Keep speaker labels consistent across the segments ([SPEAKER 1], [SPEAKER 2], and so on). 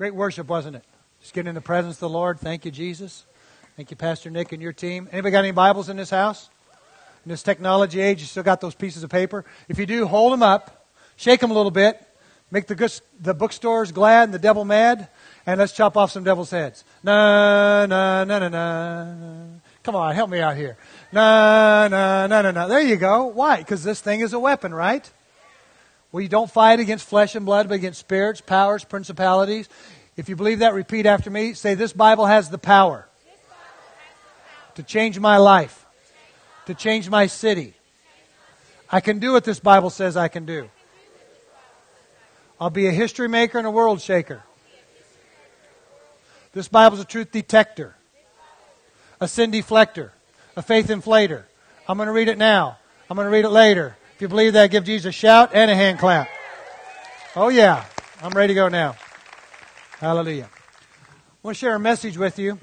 [SPEAKER 1] Great worship, wasn't it? Just getting in the presence of the Lord. Thank you, Jesus. Thank you, Pastor Nick and your team. Anybody got any Bibles in this house? In this technology age, you still got those pieces of paper? If you do, hold them up, shake them a little bit, make the, good, the bookstores glad and the devil mad, and let's chop off some devil's heads. Na, na, na, na, na. Come on, help me out here. Na, na, na, na, na. There you go. Why? Because this thing is a weapon, right? We don't fight against flesh and blood, but against spirits, powers, principalities. If you believe that, repeat after me. Say, This Bible has the power to change my life, to change my city. I can do what this Bible says I can do. I'll be a history maker and a world shaker. This Bible's a truth detector, a sin deflector, a faith inflator. I'm going to read it now. I'm going to read it later. If you believe that, give Jesus a shout and a hand clap. Oh, yeah. I'm ready to go now. Hallelujah. I want to share a message with you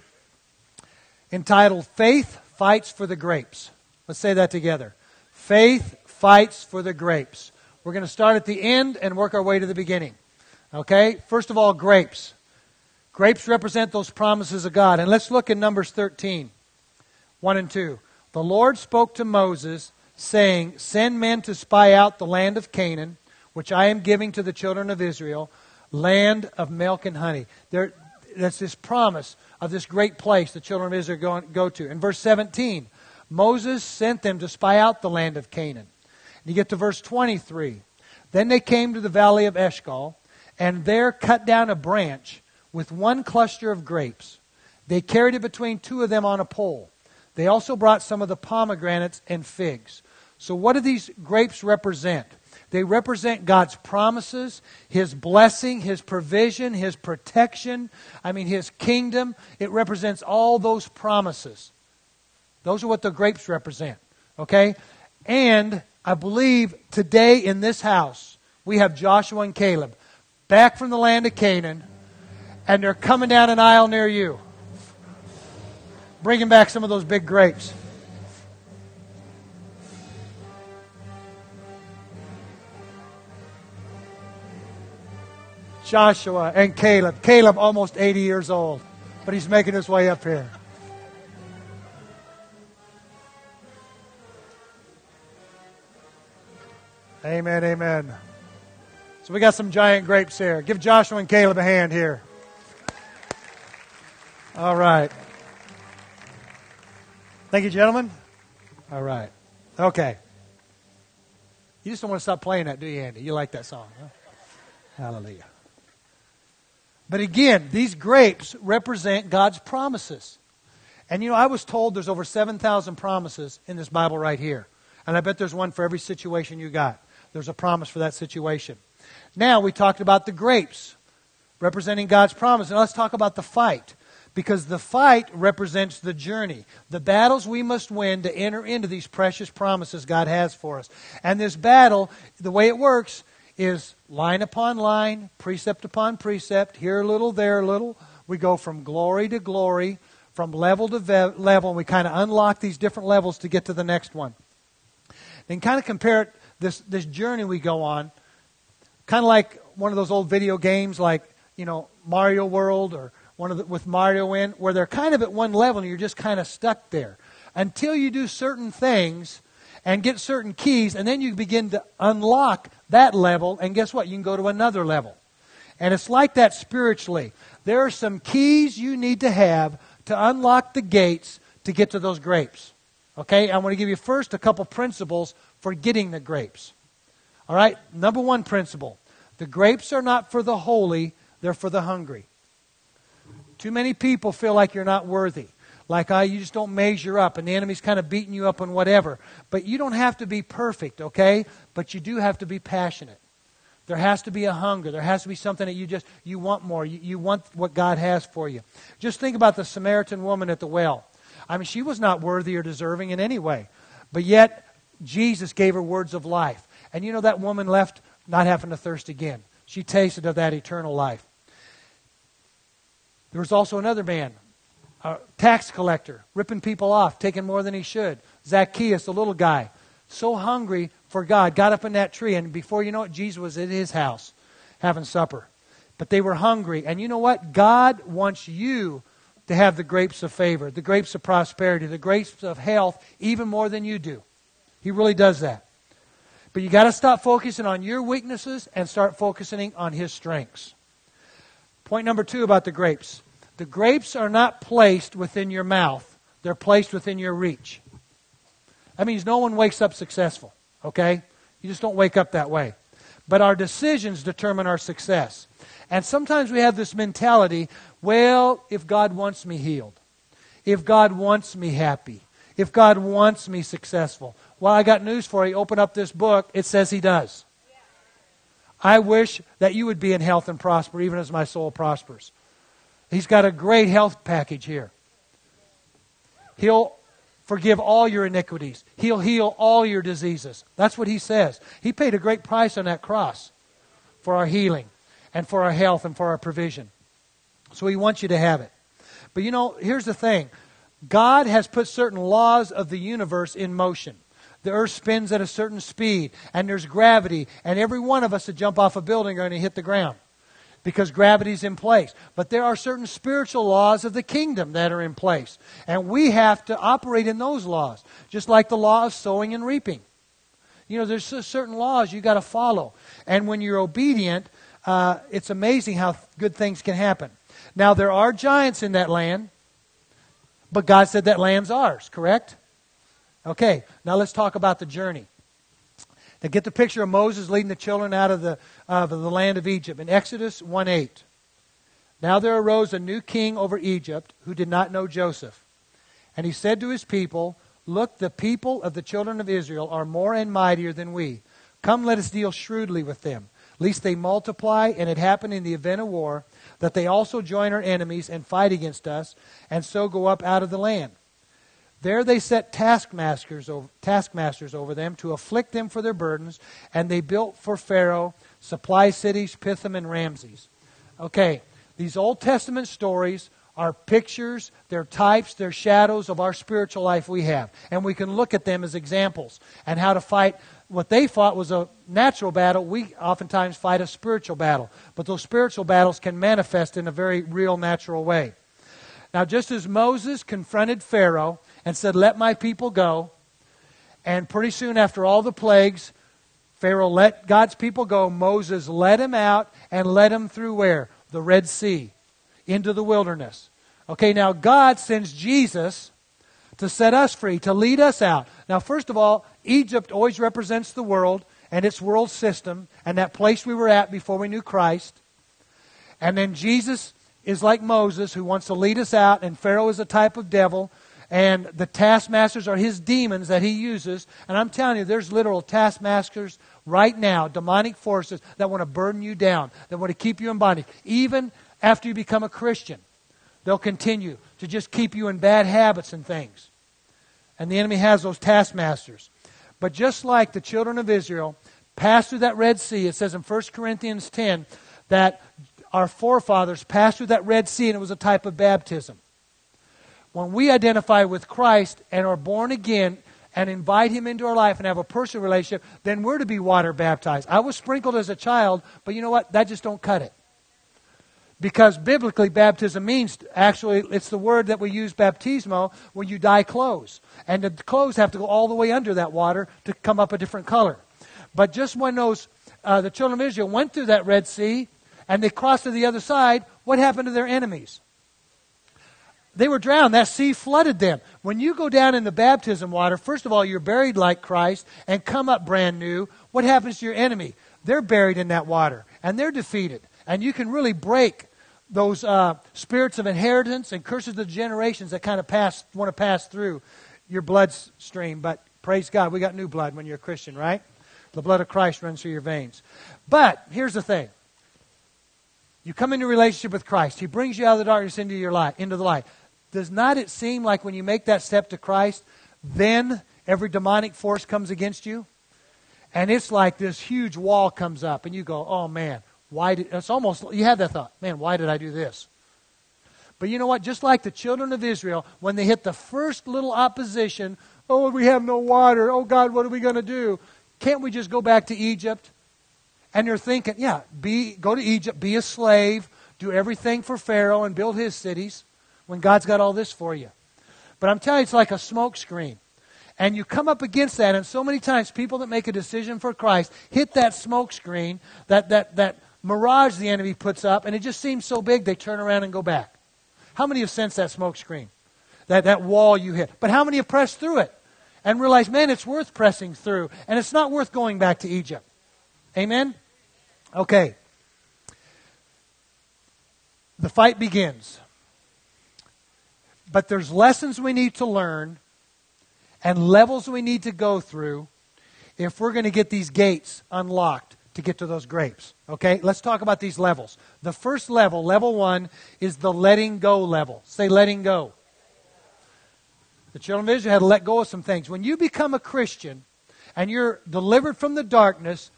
[SPEAKER 1] entitled Faith Fights for the Grapes. Let's say that together. Faith fights for the grapes. We're going to start at the end and work our way to the beginning. Okay? First of all, grapes. Grapes represent those promises of God. And let's look in Numbers 13, 1 and 2. The Lord spoke to Moses, saying, Send men to spy out the land of Canaan, which I am giving to the children of Israel, land of milk and honey. There, that's this promise of this great place the children of Israel go, go to. In verse 17, Moses sent them to spy out the land of Canaan. And you get to verse 23. Then they came to the valley of Eshcol, and there cut down a branch with one cluster of grapes. They carried it between two of them on a pole. They also brought some of the pomegranates and figs. So, what do these grapes represent? They represent God's promises, His blessing, His provision, His protection. I mean, His kingdom. It represents all those promises. Those are what the grapes represent. Okay? And I believe today in this house, we have Joshua and Caleb back from the land of Canaan and they're coming down an aisle near you, bringing back some of those big grapes. Joshua and Caleb. Caleb, almost 80 years old, but he's making his way up here. Amen, amen. So we got some giant grapes here. Give Joshua and Caleb a hand here. All right. Thank you, gentlemen. All right. Okay. You just don't want to stop playing that, do you, Andy? You like that song, huh? Hallelujah. But again, these grapes represent God's promises. And you know, I was told there's over 7,000 promises in this Bible right here. And I bet there's one for every situation you got. There's a promise for that situation. Now, we talked about the grapes representing God's promise. And let's talk about the fight because the fight represents the journey, the battles we must win to enter into these precious promises God has for us. And this battle, the way it works, is line upon line, precept upon precept, here a little, there a little. We go from glory to glory, from level to ve- level, and we kind of unlock these different levels to get to the next one. Then kind of compare it, this, this journey we go on, kind of like one of those old video games like, you know, Mario World or one of the, with Mario in, where they're kind of at one level and you're just kind of stuck there until you do certain things and get certain keys, and then you begin to unlock that level, and guess what? You can go to another level. And it's like that spiritually. There are some keys you need to have to unlock the gates to get to those grapes. Okay? I'm going to give you first a couple principles for getting the grapes. All right? Number one principle the grapes are not for the holy, they're for the hungry. Too many people feel like you're not worthy. Like I, you just don't measure up, and the enemy's kind of beating you up on whatever. But you don't have to be perfect, okay? But you do have to be passionate. There has to be a hunger. There has to be something that you just you want more. You, you want what God has for you. Just think about the Samaritan woman at the well. I mean, she was not worthy or deserving in any way, but yet Jesus gave her words of life. And you know that woman left not having to thirst again. She tasted of that eternal life. There was also another man, a tax collector, ripping people off, taking more than he should. Zacchaeus, the little guy, so hungry for God, got up in that tree, and before you know it, Jesus was at his house having supper. but they were hungry. And you know what? God wants you to have the grapes of favor, the grapes of prosperity, the grapes of health, even more than you do. He really does that. But you got to stop focusing on your weaknesses and start focusing on His strengths. Point number two about the grapes the grapes are not placed within your mouth, they're placed within your reach. That means no one wakes up successful, okay? You just don't wake up that way. But our decisions determine our success. And sometimes we have this mentality well, if God wants me healed, if God wants me happy, if God wants me successful. Well, I got news for you. Open up this book, it says He does. I wish that you would be in health and prosper, even as my soul prospers. He's got a great health package here. He'll forgive all your iniquities. He'll heal all your diseases. That's what he says. He paid a great price on that cross for our healing and for our health and for our provision. So he wants you to have it. But you know, here's the thing God has put certain laws of the universe in motion. The earth spins at a certain speed, and there's gravity, and every one of us to jump off a building are going to hit the ground because gravity's in place. But there are certain spiritual laws of the kingdom that are in place. And we have to operate in those laws, just like the law of sowing and reaping. You know, there's certain laws you got to follow. And when you're obedient, uh, it's amazing how good things can happen. Now, there are giants in that land, but God said that land's ours, correct? Okay, now let's talk about the journey. Now get the picture of Moses leading the children out of the, of the land of Egypt. In Exodus 1 8. Now there arose a new king over Egypt who did not know Joseph. And he said to his people, Look, the people of the children of Israel are more and mightier than we. Come, let us deal shrewdly with them, lest they multiply, and it happen in the event of war, that they also join our enemies and fight against us, and so go up out of the land. There they set taskmasters over, taskmasters over them to afflict them for their burdens, and they built for Pharaoh supply cities, Pithom and Ramses. Okay, these Old Testament stories are pictures, they're types, they're shadows of our spiritual life we have. And we can look at them as examples and how to fight what they fought was a natural battle. We oftentimes fight a spiritual battle. But those spiritual battles can manifest in a very real, natural way. Now, just as Moses confronted Pharaoh and said, Let my people go. And pretty soon after all the plagues, Pharaoh let God's people go. Moses led him out and led him through where? The Red Sea, into the wilderness. Okay, now God sends Jesus to set us free, to lead us out. Now, first of all, Egypt always represents the world and its world system and that place we were at before we knew Christ. And then Jesus is like Moses who wants to lead us out, and Pharaoh is a type of devil and the taskmasters are his demons that he uses. And I'm telling you, there's literal taskmasters right now, demonic forces that want to burden you down, that want to keep you in bondage. Even after you become a Christian, they'll continue to just keep you in bad habits and things. And the enemy has those taskmasters. But just like the children of Israel passed through that Red Sea, it says in 1 Corinthians 10 that our forefathers passed through that Red Sea and it was a type of baptism when we identify with Christ and are born again and invite him into our life and have a personal relationship, then we're to be water baptized. I was sprinkled as a child, but you know what? That just don't cut it. Because biblically, baptism means actually, it's the word that we use baptismo when you dye clothes. And the clothes have to go all the way under that water to come up a different color. But just when those, uh, the children of Israel went through that Red Sea and they crossed to the other side, what happened to their enemies? They were drowned. That sea flooded them. When you go down in the baptism water, first of all, you're buried like Christ and come up brand new. What happens to your enemy? They're buried in that water and they're defeated. And you can really break those uh, spirits of inheritance and curses of the generations that kind of pass, want to pass through your bloodstream. But praise God, we got new blood when you're a Christian, right? The blood of Christ runs through your veins. But here's the thing. You come into relationship with Christ. He brings you out of the darkness into your light, into the light. Does not it seem like when you make that step to Christ, then every demonic force comes against you? And it's like this huge wall comes up, and you go, oh man, why did, it's almost, you have that thought, man, why did I do this? But you know what? Just like the children of Israel, when they hit the first little opposition, oh, we have no water. Oh, God, what are we going to do? Can't we just go back to Egypt? And they're thinking, yeah, be, go to Egypt, be a slave, do everything for Pharaoh and build his cities when God's got all this for you. But I'm telling you, it's like a smoke screen. And you come up against that, and so many times people that make a decision for Christ hit that smoke screen, that, that, that mirage the enemy puts up, and it just seems so big they turn around and go back. How many have sensed that smoke screen? That, that wall you hit. But how many have pressed through it and realized, man, it's worth pressing through, and it's not worth going back to Egypt? Amen? Okay. The fight begins. But there's lessons we need to learn and levels we need to go through if we're going to get these gates unlocked to get to those grapes. Okay? Let's talk about these levels. The first level, level one, is the letting go level. Say letting go. The children of Israel had to let go of some things. When you become a Christian and you're delivered from the darkness,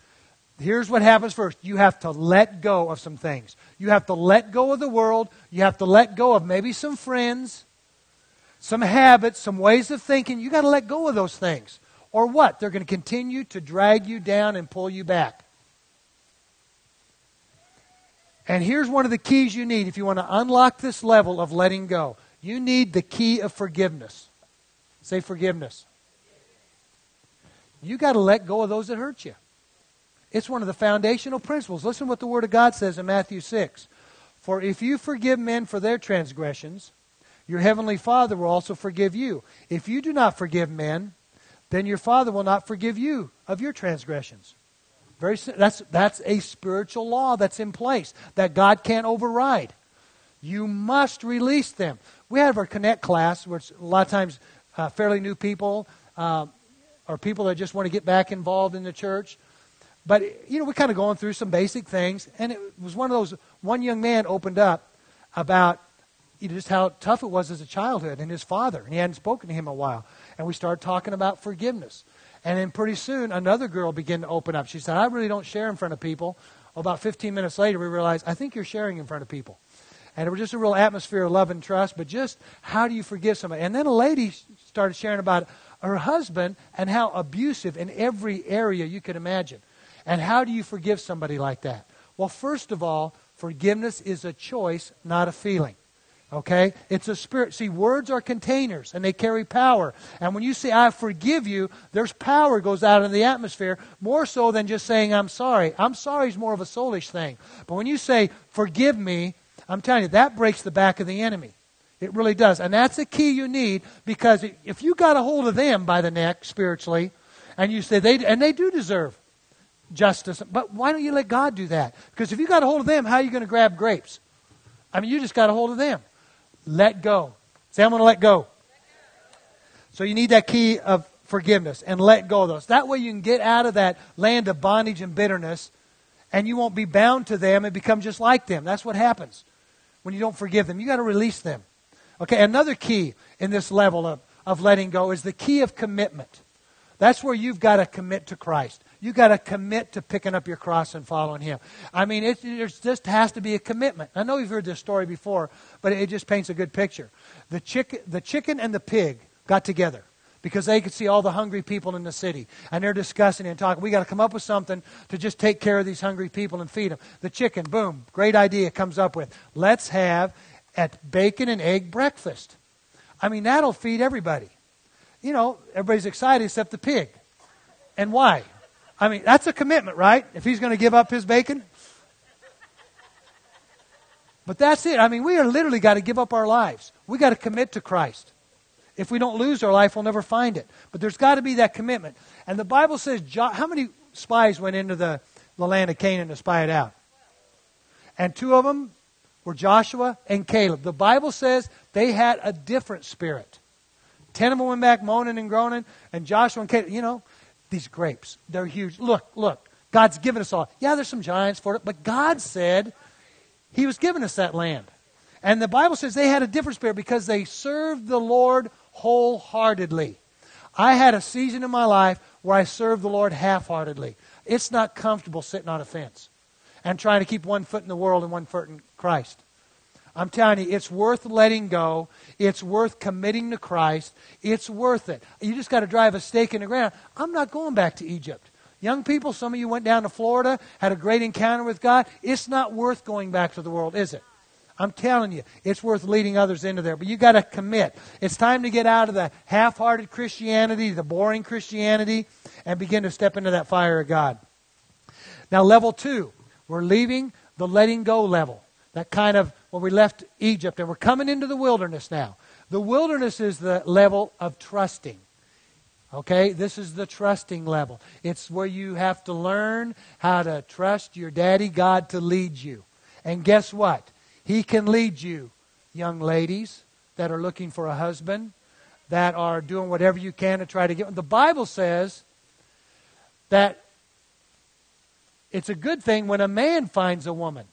[SPEAKER 1] here's what happens first. You have to let go of some things. You have to let go of the world. You have to let go of maybe some friends some habits, some ways of thinking. You got to let go of those things. Or what? They're going to continue to drag you down and pull you back. And here's one of the keys you need if you want to unlock this level of letting go. You need the key of forgiveness. Say forgiveness. You got to let go of those that hurt you. It's one of the foundational principles. Listen to what the Word of God says in Matthew 6. For if you forgive men for their transgressions, your heavenly Father will also forgive you. If you do not forgive men, then your Father will not forgive you of your transgressions. Very that's that's a spiritual law that's in place that God can't override. You must release them. We have our Connect class, which a lot of times uh, fairly new people uh, or people that just want to get back involved in the church. But you know, we're kind of going through some basic things, and it was one of those. One young man opened up about just how tough it was as a childhood and his father. And he hadn't spoken to him a while. And we started talking about forgiveness. And then pretty soon, another girl began to open up. She said, I really don't share in front of people. About 15 minutes later, we realized, I think you're sharing in front of people. And it was just a real atmosphere of love and trust, but just how do you forgive somebody? And then a lady started sharing about her husband and how abusive in every area you could imagine. And how do you forgive somebody like that? Well, first of all, forgiveness is a choice, not a feeling. Okay? It's a spirit. See, words are containers and they carry power. And when you say, I forgive you, there's power goes out in the atmosphere more so than just saying, I'm sorry. I'm sorry is more of a soulish thing. But when you say, forgive me, I'm telling you, that breaks the back of the enemy. It really does. And that's the key you need because if you got a hold of them by the neck spiritually, and you say, they, and they do deserve justice, but why don't you let God do that? Because if you got a hold of them, how are you going to grab grapes? I mean, you just got a hold of them. Let go. Say, I'm going to let go. So you need that key of forgiveness and let go of those. That way you can get out of that land of bondage and bitterness and you won't be bound to them and become just like them. That's what happens when you don't forgive them. You got to release them. Okay, another key in this level of, of letting go is the key of commitment. That's where you've got to commit to Christ You've got to commit to picking up your cross and following Him. I mean, it just has to be a commitment. I know you've heard this story before, but it just paints a good picture. The chicken, the chicken and the pig got together because they could see all the hungry people in the city. And they're discussing and talking. We got to come up with something to just take care of these hungry people and feed them. The chicken, boom, great idea comes up with. Let's have a bacon and egg breakfast. I mean, that'll feed everybody. You know, everybody's excited except the pig. And why? I mean, that's a commitment, right? If he's going to give up his bacon. But that's it. I mean, we are literally got to give up our lives. We got to commit to Christ. If we don't lose our life, we'll never find it. But there's got to be that commitment. And the Bible says, how many spies went into the, the land of Canaan to spy it out? And two of them were Joshua and Caleb. The Bible says they had a different spirit. Ten of them went back moaning and groaning, and Joshua and Caleb, you know, these grapes. They're huge. Look, look. God's given us all. Yeah, there's some giants for it, but God said He was giving us that land. And the Bible says they had a different spirit because they served the Lord wholeheartedly. I had a season in my life where I served the Lord half heartedly. It's not comfortable sitting on a fence and trying to keep one foot in the world and one foot in Christ. I'm telling you, it's worth letting go. It's worth committing to Christ. It's worth it. You just got to drive a stake in the ground. I'm not going back to Egypt. Young people, some of you went down to Florida, had a great encounter with God. It's not worth going back to the world, is it? I'm telling you, it's worth leading others into there. But you got to commit. It's time to get out of the half-hearted Christianity, the boring Christianity, and begin to step into that fire of God. Now, level two, we're leaving the letting go level. That kind of when we left Egypt, and we're coming into the wilderness now. The wilderness is the level of trusting. Okay, this is the trusting level. It's where you have to learn how to trust your daddy God to lead you. And guess what? He can lead you, young ladies that are looking for a husband, that are doing whatever you can to try to get. The Bible says that it's a good thing when a man finds a woman.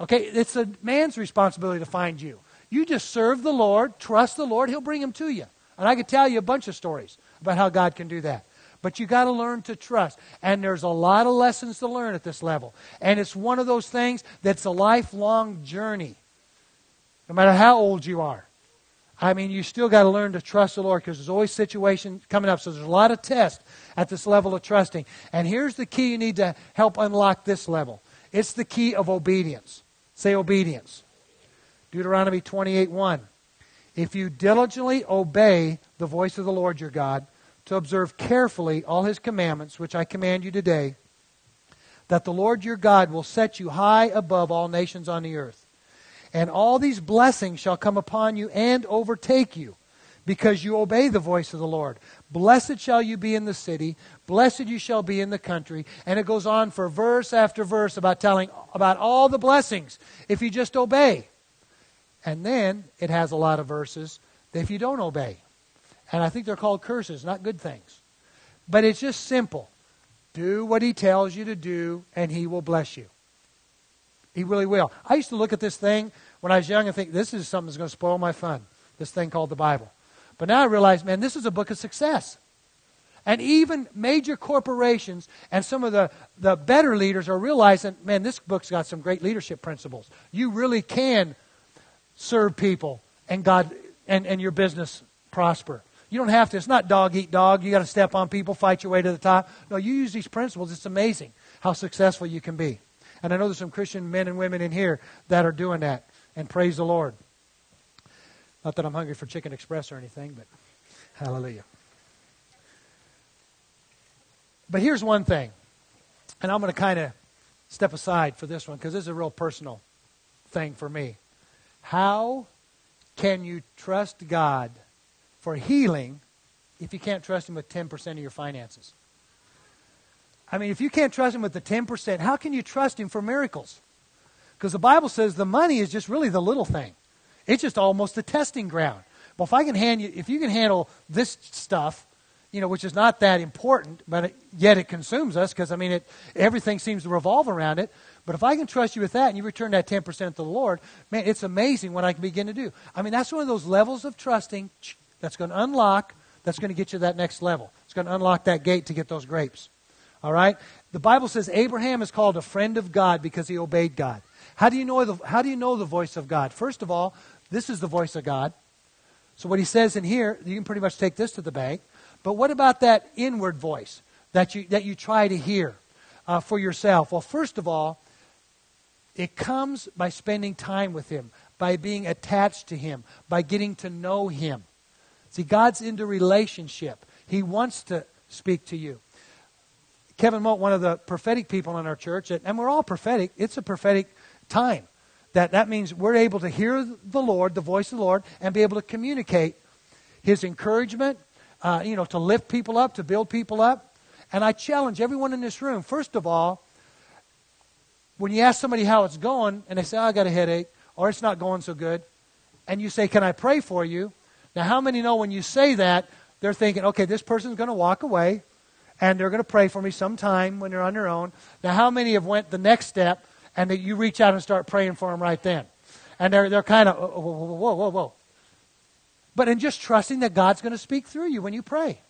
[SPEAKER 1] Okay, it's a man's responsibility to find you. You just serve the Lord, trust the Lord, He'll bring him to you. And I could tell you a bunch of stories about how God can do that. But you got to learn to trust. And there's a lot of lessons to learn at this level. And it's one of those things that's a lifelong journey. No matter how old you are. I mean, you still got to learn to trust the Lord because there's always situations coming up. So there's a lot of tests at this level of trusting. And here's the key you need to help unlock this level. It's the key of obedience. Say obedience. Deuteronomy 28 1. If you diligently obey the voice of the Lord your God, to observe carefully all his commandments, which I command you today, that the Lord your God will set you high above all nations on the earth. And all these blessings shall come upon you and overtake you, because you obey the voice of the Lord. Blessed shall you be in the city, blessed you shall be in the country. And it goes on for verse after verse about telling about all the blessings if you just obey. And then it has a lot of verses if you don't obey. And I think they're called curses, not good things. But it's just simple. Do what he tells you to do, and he will bless you. He really will. I used to look at this thing when I was young and think, this is something that's going to spoil my fun, this thing called the Bible. But now I realize, man, this is a book of success. And even major corporations and some of the, the better leaders are realizing, man, this book's got some great leadership principles. You really can serve people and God and, and your business prosper. You don't have to. It's not dog eat dog. You got to step on people, fight your way to the top. No, you use these principles. It's amazing how successful you can be. And I know there's some Christian men and women in here that are doing that. And praise the Lord. Not that I'm hungry for Chicken Express or anything, but hallelujah. But here's one thing, and I'm going to kind of step aside for this one because this is a real personal thing for me. How can you trust God for healing if you can't trust Him with 10% of your finances? I mean, if you can't trust Him with the 10%, how can you trust Him for miracles? Because the Bible says the money is just really the little thing. It's just almost a testing ground. Well, if I can hand you, if you can handle this stuff, you know, which is not that important, but it, yet it consumes us because I mean, it everything seems to revolve around it. But if I can trust you with that and you return that 10% to the Lord, man, it's amazing what I can begin to do. I mean, that's one of those levels of trusting that's going to unlock, that's going to get you to that next level. It's going to unlock that gate to get those grapes. All right? The Bible says Abraham is called a friend of God because he obeyed God. How do you know the, how do you know the voice of God? First of all, this is the voice of God. So what he says in here, you can pretty much take this to the bank. But what about that inward voice that you, that you try to hear uh, for yourself? Well, first of all, it comes by spending time with him, by being attached to him, by getting to know him. See, God's into relationship. He wants to speak to you. Kevin Moat, one of the prophetic people in our church, and we're all prophetic, it's a prophetic time. That, that means we're able to hear the Lord, the voice of the Lord, and be able to communicate His encouragement, uh, you know, to lift people up, to build people up. And I challenge everyone in this room, first of all, when you ask somebody how it's going, and they say, oh, I got a headache, or it's not going so good, and you say, Can I pray for you? Now, how many know when you say that, they're thinking, okay, this person's going to walk away and they're going to pray for me sometime when they're on their own. Now, how many have went the next step and that you reach out and start praying for them right then? And they're, they're kind of, oh, whoa, oh, oh, whoa, whoa, whoa. But in just trusting that God's going to speak through you when you pray.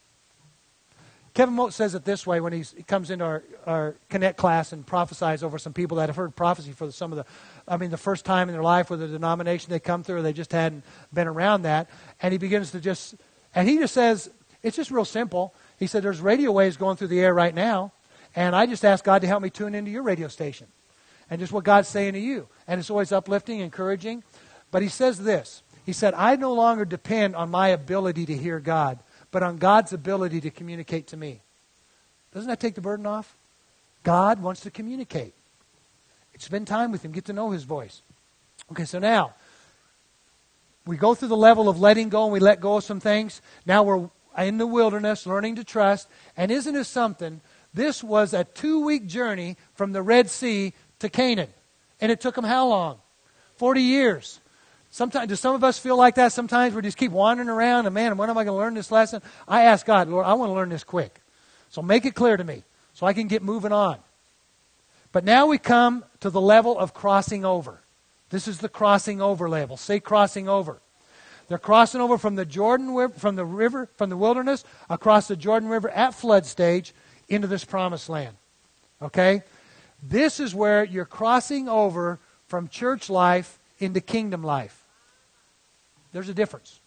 [SPEAKER 1] Kevin Moat says it this way when he comes into our, our Connect class and prophesies over some people that have heard prophecy for some of the, I mean, the first time in their life with the denomination they come through, they just hadn't been around that. And he begins to just, and he just says, it's just real simple. He said, There's radio waves going through the air right now. And I just asked God to help me tune into your radio station and just what God's saying to you. And it's always uplifting, encouraging. But he says this He said, I no longer depend on my ability to hear God, but on God's ability to communicate to me. Doesn't that take the burden off? God wants to communicate. Spend time with Him, get to know His voice. Okay, so now we go through the level of letting go and we let go of some things. Now we're in the wilderness, learning to trust. And isn't it something? This was a two week journey from the Red Sea to Canaan. And it took them how long? 40 years. Sometimes, do some of us feel like that? Sometimes we just keep wandering around and, man, when am I going to learn this lesson? I ask God, Lord, I want to learn this quick. So make it clear to me so I can get moving on. But now we come to the level of crossing over. This is the crossing over level. Say crossing over. They're crossing over from the Jordan from the river from the wilderness across the Jordan River at flood stage into this promised land. Okay? This is where you're crossing over from church life into kingdom life. There's a difference.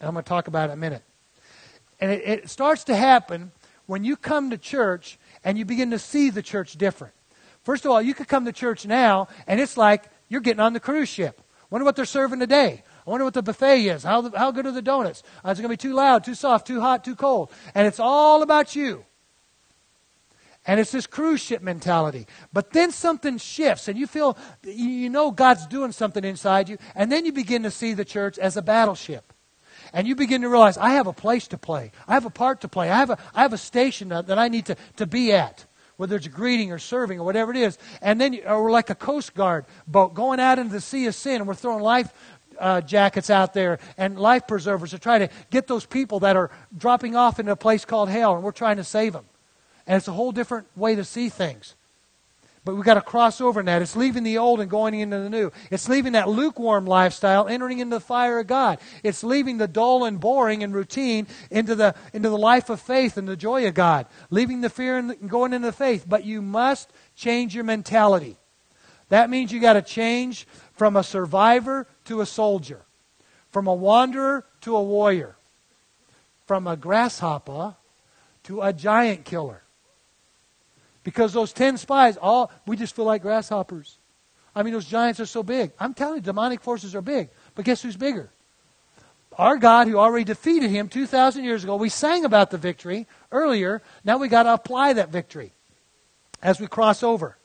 [SPEAKER 1] And I'm going to talk about it in a minute. And it, it starts to happen when you come to church and you begin to see the church different. First of all, you could come to church now and it's like you're getting on the cruise ship. Wonder what they're serving today. I wonder what the buffet is. How, how good are the donuts? Uh, is it going to be too loud, too soft, too hot, too cold? And it's all about you. And it's this cruise ship mentality. But then something shifts, and you feel, you know God's doing something inside you, and then you begin to see the church as a battleship. And you begin to realize, I have a place to play. I have a part to play. I have a, I have a station that, that I need to, to be at, whether it's greeting or serving or whatever it is. And then you, we're like a Coast Guard boat going out into the sea of sin, and we're throwing life uh, jackets out there and life preservers to try to get those people that are dropping off into a place called hell, and we're trying to save them. And it's a whole different way to see things. But we've got to cross over in that. It's leaving the old and going into the new. It's leaving that lukewarm lifestyle, entering into the fire of God. It's leaving the dull and boring and routine into the, into the life of faith and the joy of God. Leaving the fear and going into the faith. But you must change your mentality. That means you got to change from a survivor to a soldier, from a wanderer to a warrior, from a grasshopper to a giant killer. Because those 10 spies, all we just feel like grasshoppers. I mean, those giants are so big. I'm telling you, demonic forces are big. But guess who's bigger? Our God, who already defeated him 2,000 years ago. We sang about the victory earlier. Now we got to apply that victory as we cross over.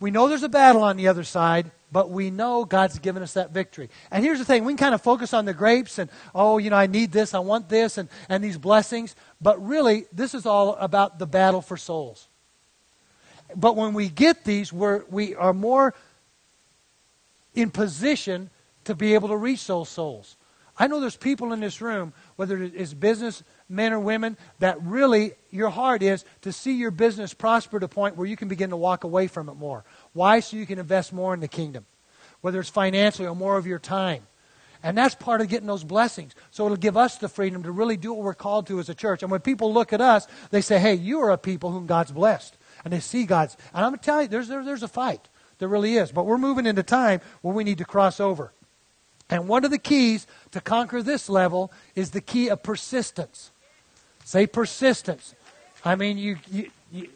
[SPEAKER 1] We know there's a battle on the other side, but we know God's given us that victory. And here's the thing we can kind of focus on the grapes and, oh, you know, I need this, I want this, and, and these blessings. But really, this is all about the battle for souls. But when we get these, we're, we are more in position to be able to reach those souls. I know there's people in this room, whether it's business men or women, that really your heart is to see your business prosper to a point where you can begin to walk away from it more. Why? So you can invest more in the kingdom, whether it's financially or more of your time. And that's part of getting those blessings. So it'll give us the freedom to really do what we're called to as a church. And when people look at us, they say, hey, you are a people whom God's blessed. And they see God's. And I'm going to tell you, there's, there, there's a fight. There really is. But we're moving into time where we need to cross over. And one of the keys to conquer this level is the key of persistence. Say persistence. I mean, you, you, you,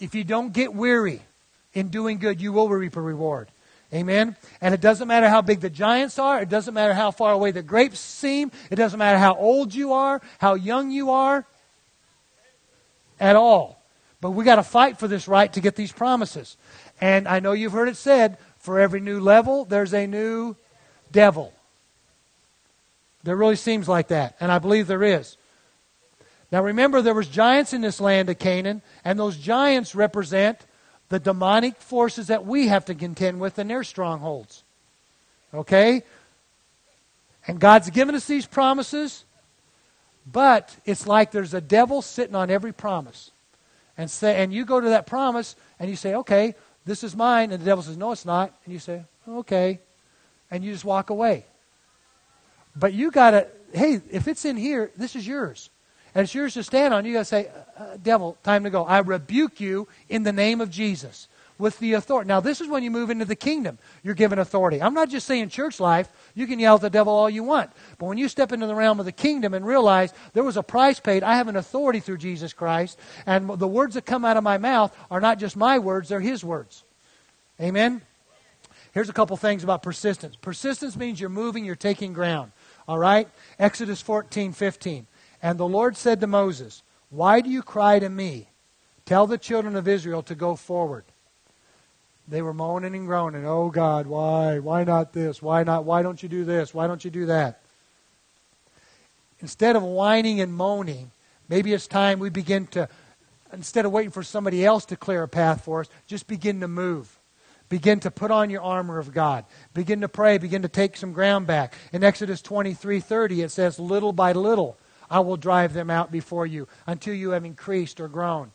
[SPEAKER 1] if you don't get weary in doing good, you will reap a reward. Amen? And it doesn't matter how big the giants are. It doesn't matter how far away the grapes seem. It doesn't matter how old you are, how young you are, at all. But we got to fight for this right to get these promises. And I know you've heard it said for every new level, there's a new devil. There really seems like that. And I believe there is. Now remember, there was giants in this land of Canaan, and those giants represent the demonic forces that we have to contend with in their strongholds. Okay? And God's given us these promises, but it's like there's a devil sitting on every promise. And say and you go to that promise and you say, Okay, this is mine, and the devil says, No, it's not. And you say, Okay. And you just walk away. But you gotta, hey, if it's in here, this is yours and it's yours to stand on, you got to say, uh, uh, devil, time to go. I rebuke you in the name of Jesus. with the authority. Now, this is when you move into the kingdom. You're given authority. I'm not just saying church life. You can yell at the devil all you want. But when you step into the realm of the kingdom and realize there was a price paid, I have an authority through Jesus Christ, and the words that come out of my mouth are not just my words, they're his words. Amen? Here's a couple things about persistence. Persistence means you're moving, you're taking ground. All right? Exodus 14, 15. And the Lord said to Moses, Why do you cry to me? Tell the children of Israel to go forward. They were moaning and groaning. Oh God, why? Why not this? Why not? Why don't you do this? Why don't you do that? Instead of whining and moaning, maybe it's time we begin to, instead of waiting for somebody else to clear a path for us, just begin to move. Begin to put on your armor of God. Begin to pray. Begin to take some ground back. In Exodus 23 30, it says, Little by little I will drive them out before you until you have increased or grown.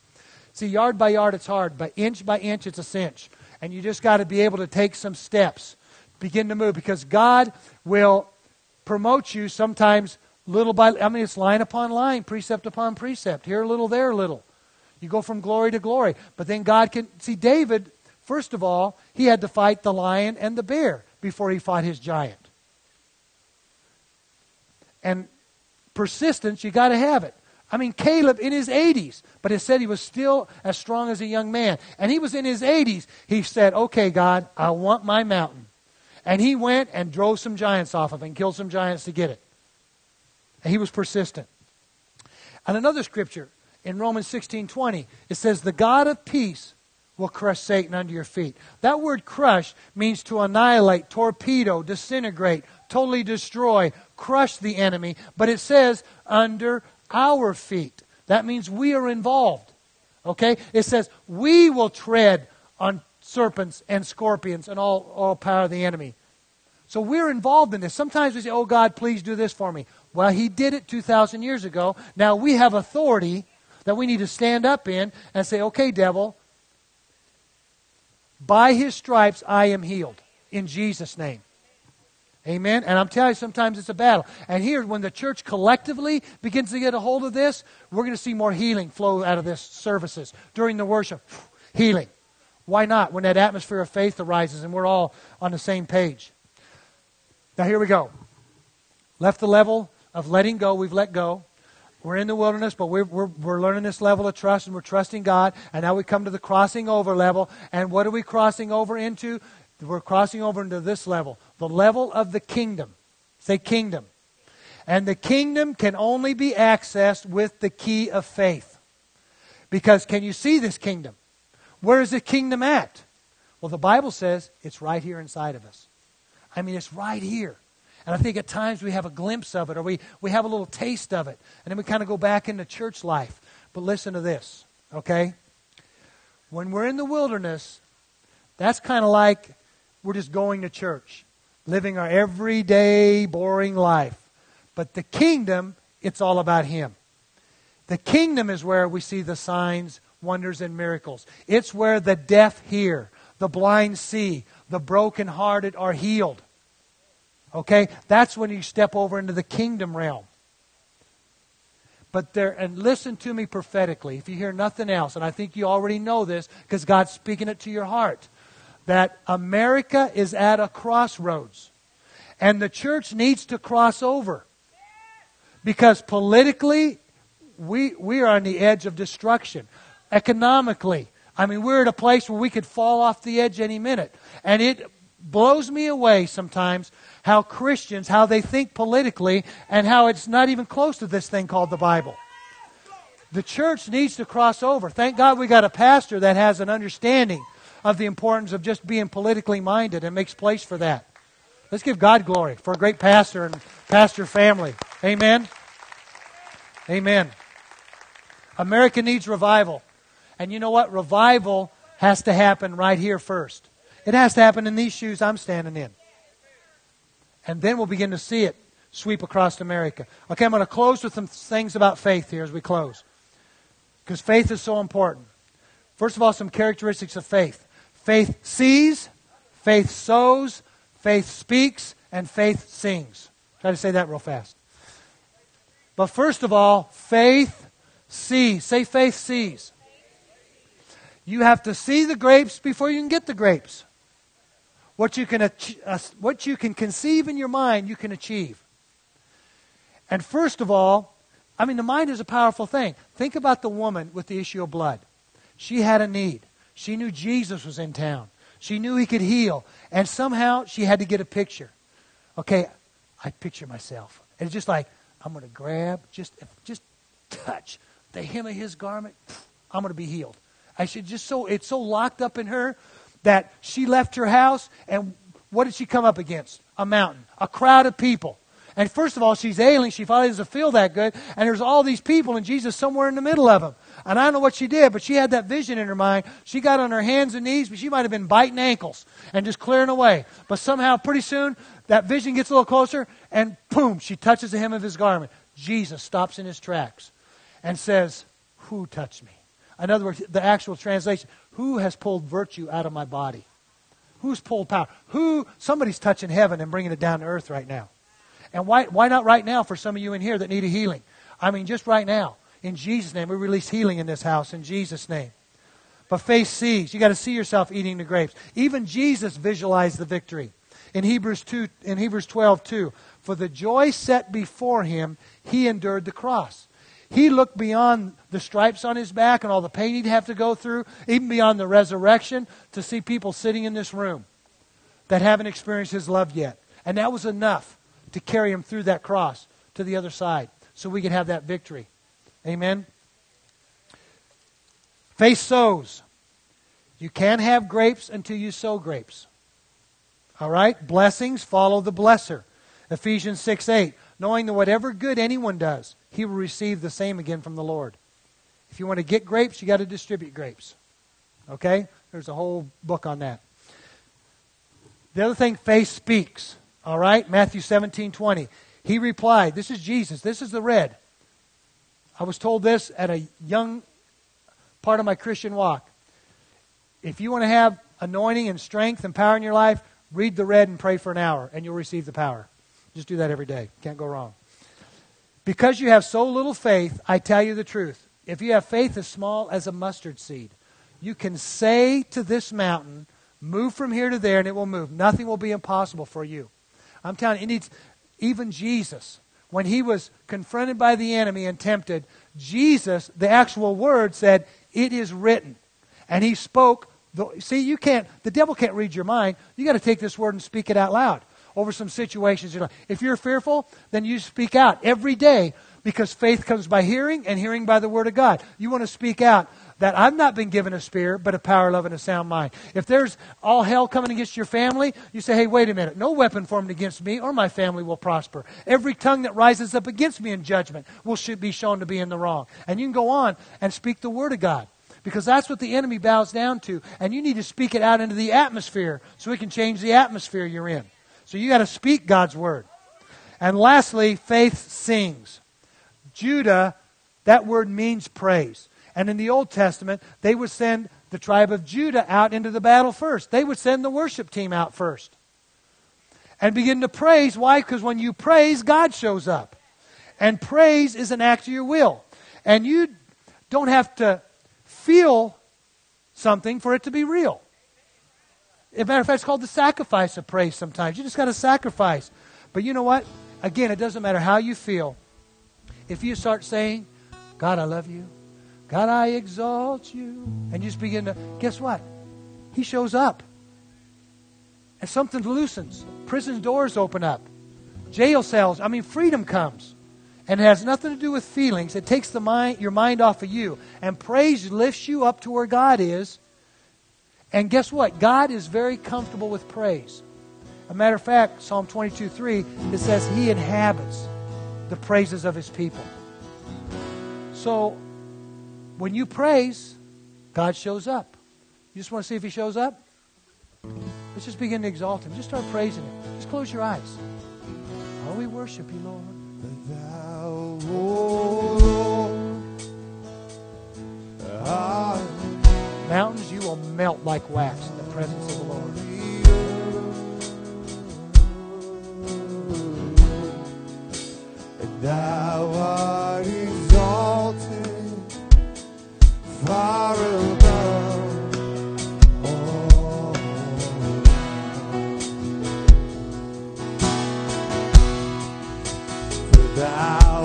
[SPEAKER 1] See, yard by yard, it's hard, but inch by inch, it's a cinch. And you just got to be able to take some steps, begin to move, because God will promote you sometimes little by I mean, it's line upon line, precept upon precept, here a little, there a little. You go from glory to glory. But then God can see David, first of all, he had to fight the lion and the bear before he fought his giant. And persistence, you got to have it. I mean, Caleb in his 80s, but it said he was still as strong as a young man. And he was in his 80s. He said, Okay, God, I want my mountain. And he went and drove some giants off of it and killed some giants to get it. And he was persistent. And another scripture in Romans 16 20, it says, The God of peace will crush Satan under your feet. That word crush means to annihilate, torpedo, disintegrate, totally destroy, crush the enemy. But it says under our feet. That means we are involved. Okay? It says, we will tread on serpents and scorpions and all, all power of the enemy. So we're involved in this. Sometimes we say, oh, God, please do this for me. Well, He did it 2,000 years ago. Now we have authority that we need to stand up in and say, okay, devil, by His stripes I am healed. In Jesus' name. Amen. And I'm telling you, sometimes it's a battle. And here, when the church collectively begins to get a hold of this, we're going to see more healing flow out of this services during the worship. Healing. Why not? When that atmosphere of faith arises and we're all on the same page. Now, here we go. Left the level of letting go, we've let go. We're in the wilderness, but we're, we're, we're learning this level of trust and we're trusting God. And now we come to the crossing over level. And what are we crossing over into? We're crossing over into this level the level of the kingdom. Say kingdom. And the kingdom can only be accessed with the key of faith. Because can you see this kingdom? Where is the kingdom at? Well, the Bible says it's right here inside of us. I mean, it's right here. And I think at times we have a glimpse of it or we, we have a little taste of it. And then we kind of go back into church life. But listen to this, okay? When we're in the wilderness, that's kind of like we're just going to church, living our everyday, boring life. But the kingdom, it's all about Him. The kingdom is where we see the signs, wonders, and miracles. It's where the deaf hear, the blind see, the brokenhearted are healed. Okay? That's when you step over into the kingdom realm. But there, and listen to me prophetically, if you hear nothing else, and I think you already know this because God's speaking it to your heart that America is at a crossroads. And the church needs to cross over. Because politically, we, we are on the edge of destruction. Economically, I mean, we're at a place where we could fall off the edge any minute. And it blows me away sometimes how Christians, how they think politically, and how it's not even close to this thing called the Bible. The church needs to cross over. Thank God we got a pastor that has an understanding of the importance of just being politically minded and makes place for that. Let's give God glory for a great pastor and pastor family. Amen. Amen. America needs revival. And you know what? Revival has to happen right here first. It has to happen in these shoes I'm standing in. And then we'll begin to see it sweep across America. Okay, I'm going to close with some things about faith here as we close. Because faith is so important. First of all, some characteristics of faith. Faith sees, faith sows, faith speaks, and faith sings. Try to say that real fast. But first of all, faith sees. Say faith sees. You have to see the grapes before you can get the grapes. What you can, uh, what you can conceive in your mind, you can achieve. And first of all, I mean, the mind is a powerful thing. Think about the woman with the issue of blood. She had a need. She knew Jesus was in town. She knew he could heal. And somehow she had to get a picture. Okay, I picture myself. And it's just like, I'm going to grab, just, just touch the hem of his garment. I'm going to be healed. I should just so, it's so locked up in her that she left her house and what did she come up against? A mountain, a crowd of people. And first of all, she's ailing. She finally doesn't feel that good. And there's all these people and Jesus somewhere in the middle of them. And I don't know what she did, but she had that vision in her mind. She got on her hands and knees, but she might have been biting ankles and just clearing away. But somehow, pretty soon, that vision gets a little closer, and boom, she touches the hem of his garment. Jesus stops in his tracks and says, Who touched me? In other words, the actual translation, who has pulled virtue out of my body? Who's pulled power? Who, somebody's touching heaven and bringing it down to earth right now. And why, why not right now for some of you in here that need a healing? I mean, just right now. In Jesus' name, we release healing in this house in Jesus' name. But faith sees. You got to see yourself eating the grapes. Even Jesus visualized the victory. In Hebrews 2, in Hebrews 12, 2, for the joy set before him, he endured the cross. He looked beyond the stripes on his back and all the pain he'd have to go through, even beyond the resurrection, to see people sitting in this room that haven't experienced his love yet. And that was enough to carry him through that cross to the other side so we could have that victory. Amen. Faith sows. You can't have grapes until you sow grapes. All right? Blessings follow the blesser. Ephesians 6 8. Knowing that whatever good anyone does, he will receive the same again from the Lord. If you want to get grapes, you got to distribute grapes. Okay? There's a whole book on that. The other thing, faith speaks. All right? Matthew 17, 20. He replied, This is Jesus. This is the red. I was told this at a young part of my Christian walk. If you want to have anointing and strength and power in your life, read the red and pray for an hour, and you'll receive the power. Just do that every day. Can't go wrong. Because you have so little faith, I tell you the truth. If you have faith as small as a mustard seed, you can say to this mountain, Move from here to there, and it will move. Nothing will be impossible for you. I'm telling you, it needs, even Jesus, when he was confronted by the enemy and tempted, Jesus, the actual word said, It is written. And he spoke. The, see, you can't, the devil can't read your mind. You got to take this word and speak it out loud over some situations. If you're fearful, then you speak out every day because faith comes by hearing and hearing by the word of God. You want to speak out that I've not been given a spirit, but a power, love, and a sound mind. If there's all hell coming against your family, you say, hey, wait a minute. No weapon formed against me or my family will prosper. Every tongue that rises up against me in judgment will be shown to be in the wrong. And you can go on and speak the word of God. Because that's what the enemy bows down to. And you need to speak it out into the atmosphere so we can change the atmosphere you're in. So you got to speak God's word. And lastly, faith sings. Judah, that word means praise. And in the Old Testament, they would send the tribe of Judah out into the battle first. They would send the worship team out first. And begin to praise. Why? Because when you praise, God shows up. And praise is an act of your will. And you don't have to feel something for it to be real. As a matter of fact, it's called the sacrifice of praise sometimes. You just got to sacrifice. But you know what? Again, it doesn't matter how you feel. If you start saying, God, I love you. God, I exalt you. And you just begin to, guess what? He shows up. And something loosens. Prison doors open up. Jail cells, I mean, freedom comes. And it has nothing to do with feelings. It takes the mind, your mind off of you. And praise lifts you up to where God is. And guess what? God is very comfortable with praise. A matter of fact, Psalm 22 3, it says, He inhabits the praises of His people. So when you praise, God shows up. You just want to see if He shows up? Let's just begin to exalt Him. Just start praising Him. Just close your eyes. Oh, we worship you, Lord. Thou, Lord, Mountains, you will melt like wax in the presence of the Lord. Thou art exalted far above all. For thou,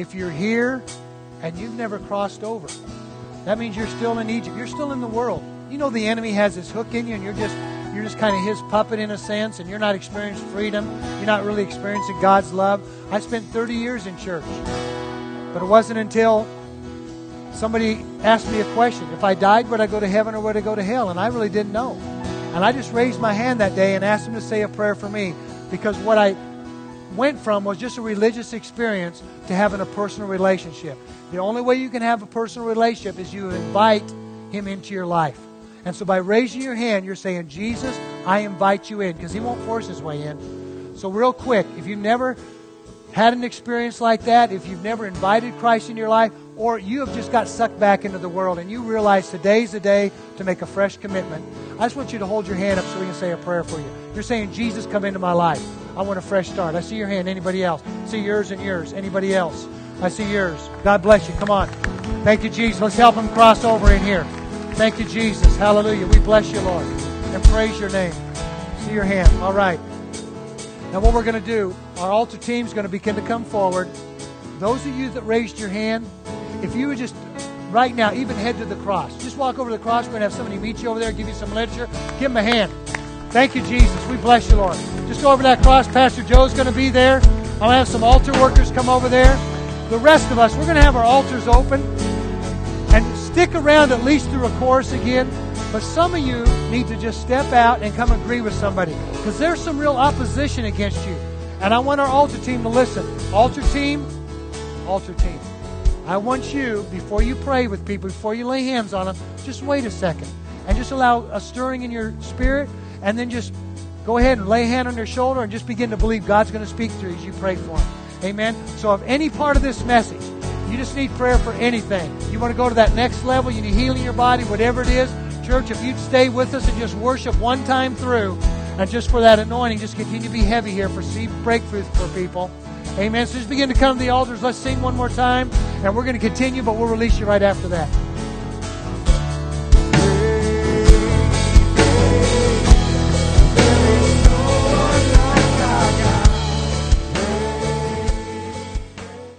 [SPEAKER 1] if you're here and you've never crossed over, that means you're still in Egypt. You're still in the world. You know the enemy has his hook in you and you're just you're just kind of his puppet in a sense and you're not experiencing freedom. You're not really experiencing God's love. I spent 30 years in church. But it wasn't until somebody asked me a question. If I died, would I go to heaven or would I go to hell? And I really didn't know. And I just raised my hand that day and asked him to say a prayer for me because what I went from was just a religious experience to having a personal relationship. The only way you can have a personal relationship is you invite him into your life. And so by raising your hand, you're saying, Jesus, I invite you in, because he won't force his way in. So, real quick, if you've never had an experience like that, if you've never invited Christ in your life, or you have just got sucked back into the world and you realize today's the day to make a fresh commitment, I just want you to hold your hand up so we can say a prayer for you. You're saying, Jesus, come into my life. I want a fresh start. I see your hand. Anybody else? see yours and yours. Anybody else? I see yours. God bless you. Come on. Thank you, Jesus. Let's help them cross over in here. Thank you, Jesus. Hallelujah. We bless you, Lord, and praise your name. See your hand. All right. Now, what we're going to do, our altar team is going to begin to come forward. Those of you that raised your hand, if you would just right now, even head to the cross. Just walk over to the cross. We're going to have somebody meet you over there, give you some literature. Give them a hand. Thank you, Jesus. We bless you, Lord. Just go over that cross. Pastor Joe's going to be there. I'm going to have some altar workers come over there. The rest of us, we're going to have our altars open and stick around at least through a chorus again. But some of you need to just step out and come agree with somebody because there's some real opposition against you. And I want our altar team to listen. Altar team, altar team. I want you, before you pray with people, before you lay hands on them, just wait a second and just allow a stirring in your spirit and then just go ahead and lay a hand on their shoulder and just begin to believe God's going to speak through you as you pray for them. Amen. So, if any part of this message, you just need prayer for anything, you want to go to that next level, you need healing your body, whatever it is, church, if you'd stay with us and just worship one time through, and just for that anointing, just continue to be heavy here for see breakthroughs for people. Amen. So just begin to come to the altars. Let's sing one more time, and we're going to continue, but we'll release you right after that.